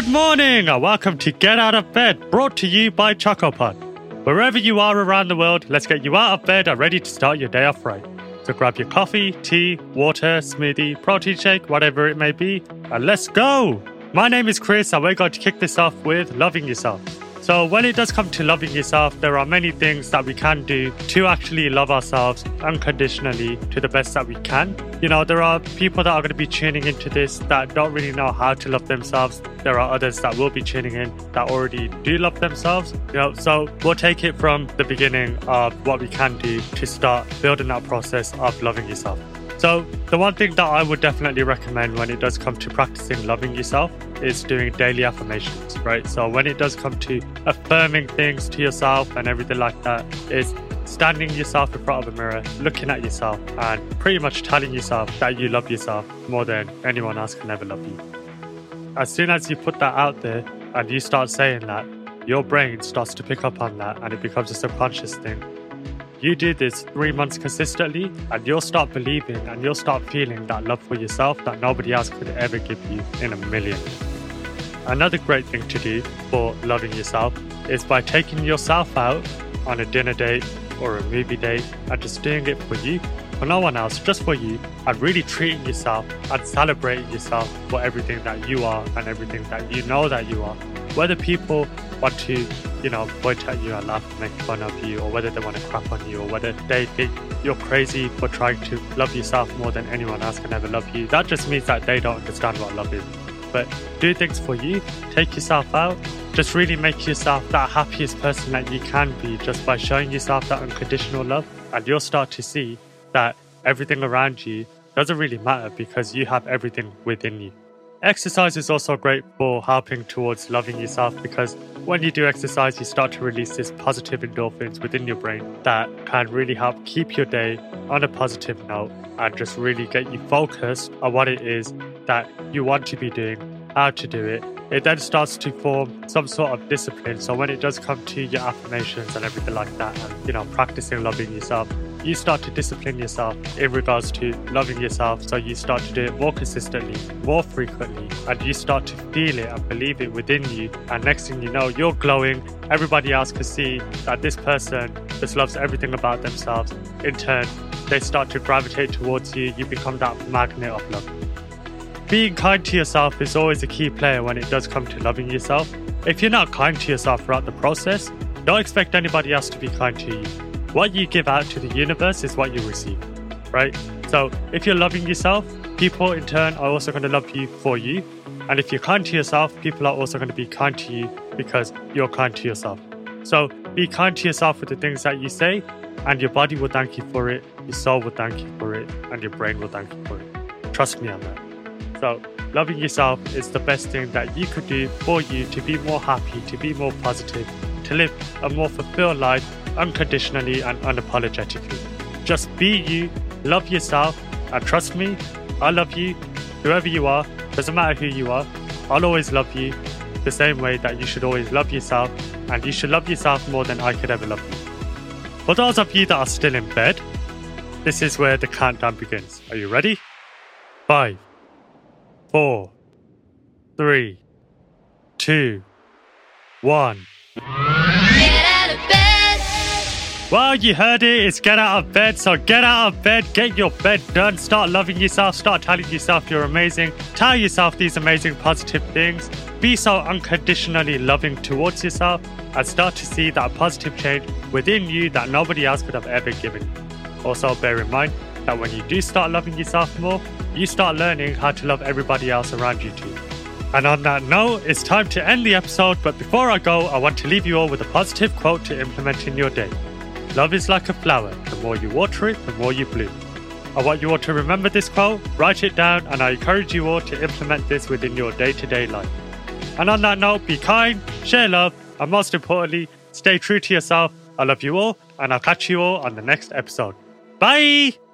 Good morning and welcome to Get Out of Bed, brought to you by CHXCO POD. Wherever you are around the world, let's get you out of bed and ready to start your day off right. So grab your coffee, tea, water, smoothie, protein shake, whatever it may be, and let's go! My name is Chris and we're going to kick this off with loving yourself. So, when it does come to loving yourself, there are many things that we can do to actually love ourselves unconditionally to the best that we can. You know, there are people that are going to be tuning into this that don't really know how to love themselves. There are others that will be tuning in that already do love themselves. You know, so we'll take it from the beginning of what we can do to start building that process of loving yourself. So, the one thing that I would definitely recommend when it does come to practicing loving yourself is doing daily affirmations, right? So, when it does come to affirming things to yourself and everything like that, is standing yourself in front of a mirror, looking at yourself, and pretty much telling yourself that you love yourself more than anyone else can ever love you. As soon as you put that out there and you start saying that, your brain starts to pick up on that and it becomes a subconscious thing you do this three months consistently, and you'll start believing and you'll start feeling that love for yourself that nobody else could ever give you in a million. Another great thing to do for loving yourself is by taking yourself out on a dinner date or a movie date and just doing it for you, for no one else, just for you, and really treating yourself and celebrating yourself for everything that you are and everything that you know that you are. Whether people want to, you know, point at you and laugh and make fun of you, or whether they want to crap on you, or whether they think you're crazy for trying to love yourself more than anyone else can ever love you. That just means that they don't understand what love is. But do things for you, take yourself out, just really make yourself that happiest person that you can be just by showing yourself that unconditional love, and you'll start to see that everything around you doesn't really matter because you have everything within you. Exercise is also great for helping towards loving yourself because when you do exercise, you start to release this positive endorphins within your brain that can really help keep your day on a positive note and just really get you focused on what it is that you want to be doing, how to do it. It then starts to form some sort of discipline. So when it does come to your affirmations and everything like that, and you know, practicing loving yourself, you start to discipline yourself in regards to loving yourself. So you start to do it more consistently, more frequently, and you start to feel it and believe it within you. And next thing you know, you're glowing. Everybody else can see that this person just loves everything about themselves. In turn, they start to gravitate towards you. You become that magnet of love. Being kind to yourself is always a key player when it does come to loving yourself. If you're not kind to yourself throughout the process, don't expect anybody else to be kind to you what you give out to the universe is what you receive, right? So if you're loving yourself, people in turn are also going to love you for you. And if you're kind to yourself, people are also going to be kind to you because you're kind to yourself. So be kind to yourself with the things that you say, and your body will thank you for it, your soul will thank you for it, and your brain will thank you for it. Trust me on that. So, loving yourself is the best thing that you could do for you to be more happy, to be more positive, to live a more fulfilled life unconditionally and unapologetically. Just be you, love yourself, and trust me, I love you, whoever you are, doesn't matter who you are, I'll always love you the same way that you should always love yourself, and you should love yourself more than I could ever love you. For those of you that are still in bed, this is where the countdown begins. Are you ready? Five, four, three, two, one. Well, you heard it. It's get out of bed. So get out of bed, get your bed done, start loving yourself, start telling yourself you're amazing. Tell yourself these amazing positive things. Be so unconditionally loving towards yourself and start to see that positive change within you that nobody else could have ever given. Also, bear in mind that when you do start loving yourself more, you start learning how to love everybody else around you too. And on that note, it's time to end the episode. But before I go, I want to leave you all with a positive quote to implement in your day. Love is like a flower. The more you water it, the more you bloom. I want you all to remember this quote, write it down, and I encourage you all to implement this within your day to day life. And on that note, be kind, share love, and most importantly, stay true to yourself. I love you all, and I'll catch you all on the next episode. Bye!